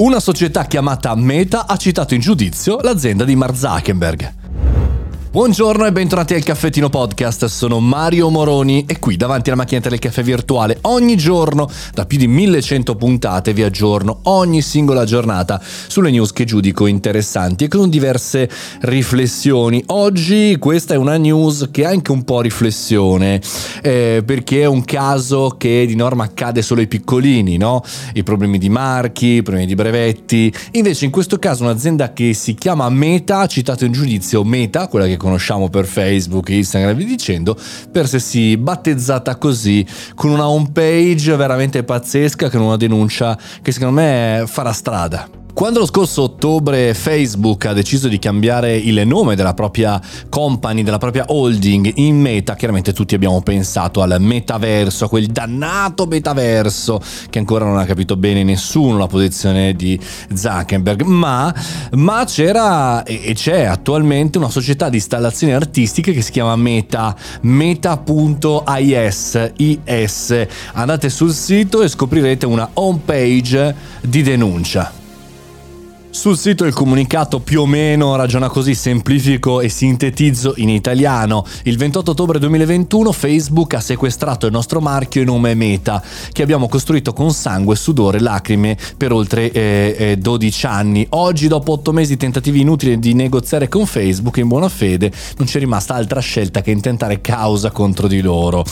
Una società chiamata Meta ha citato in giudizio l'azienda di Mark Zuckerberg. Buongiorno e bentornati al Caffettino Podcast, sono Mario Moroni e qui davanti alla macchinetta del caffè virtuale ogni giorno, da più di 1100 puntate vi aggiorno ogni singola giornata sulle news che giudico interessanti e con diverse riflessioni. Oggi questa è una news che ha anche un po' riflessione, eh, perché è un caso che di norma accade solo ai piccolini, no? I problemi di marchi, i problemi di brevetti. Invece in questo caso un'azienda che si chiama Meta citato in giudizio Meta, quella che conosciamo per Facebook, Instagram e via dicendo, per se si battezzata così con una home page veramente pazzesca con una denuncia che secondo me farà strada. Quando lo scorso ottobre Facebook ha deciso di cambiare il nome della propria company, della propria holding in Meta, chiaramente tutti abbiamo pensato al metaverso, a quel dannato metaverso che ancora non ha capito bene nessuno la posizione di Zuckerberg, ma, ma c'era e c'è attualmente una società di installazioni artistiche che si chiama Meta, meta.is, IS. Andate sul sito e scoprirete una home page di denuncia. Sul sito il comunicato più o meno ragiona così, semplifico e sintetizzo in italiano. Il 28 ottobre 2021 Facebook ha sequestrato il nostro marchio e nome Meta, che abbiamo costruito con sangue, sudore e lacrime per oltre eh, eh, 12 anni. Oggi, dopo 8 mesi di tentativi inutili di negoziare con Facebook in buona fede, non c'è rimasta altra scelta che intentare causa contro di loro.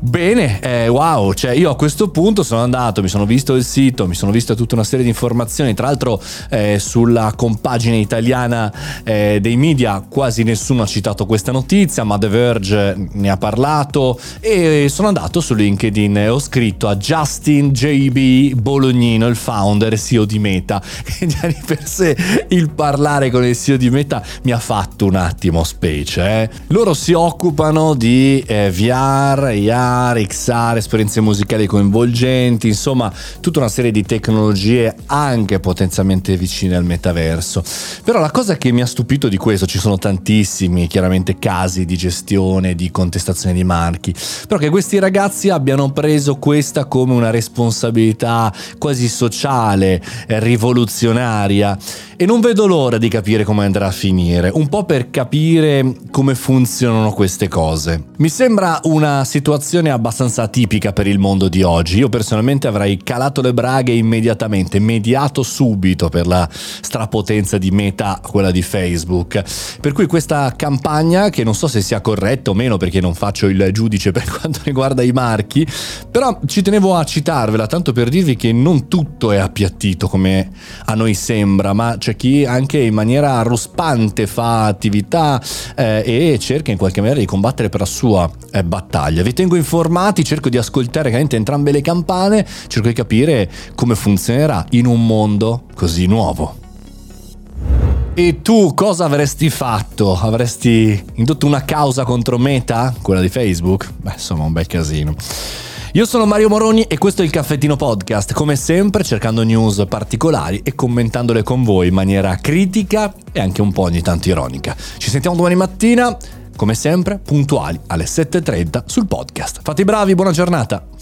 Bene, eh, wow, cioè io a questo punto sono andato, mi sono visto il sito, mi sono visto tutta una serie di informazioni, tra l'altro eh, sulla compagine italiana eh, dei media quasi nessuno ha citato questa notizia, ma The Verge ne ha parlato e sono andato su LinkedIn e ho scritto a Justin JB Bolognino, il founder e CEO di Meta, e già di per sé il parlare con il CEO di Meta mi ha fatto un attimo specie. Eh. Loro si occupano di eh, VR, IR, AR, XR, esperienze musicali coinvolgenti, insomma tutta una serie di tecnologie anche potenzialmente vicine al metaverso. Però la cosa che mi ha stupito di questo, ci sono tantissimi chiaramente casi di gestione, di contestazione di marchi, però che questi ragazzi abbiano preso questa come una responsabilità quasi sociale, eh, rivoluzionaria e non vedo l'ora di capire come andrà a finire, un po' per capire come funzionano queste cose. Mi sembra una situazione abbastanza atipica per il mondo di oggi. Io personalmente avrei calato le braghe immediatamente, mediato subito per la strapotenza di meta, quella di Facebook. Per cui questa campagna, che non so se sia corretta o meno perché non faccio il giudice per quanto riguarda i marchi, però ci tenevo a citarvela tanto per dirvi che non tutto è appiattito come a noi sembra, ma c'è chi anche in maniera ruspante fa attività eh, e cerca in qualche maniera di combattere per la sua eh, battaglia. Vi tengo informati, cerco di ascoltare entrambe le campane, cerco di capire come funzionerà in un mondo così nuovo. E tu cosa avresti fatto? Avresti indotto una causa contro Meta, quella di Facebook? Beh, insomma, un bel casino. Io sono Mario Moroni e questo è il Caffettino Podcast, come sempre cercando news particolari e commentandole con voi in maniera critica e anche un po' ogni tanto ironica. Ci sentiamo domani mattina, come sempre, puntuali alle 7.30 sul podcast. Fate i bravi, buona giornata!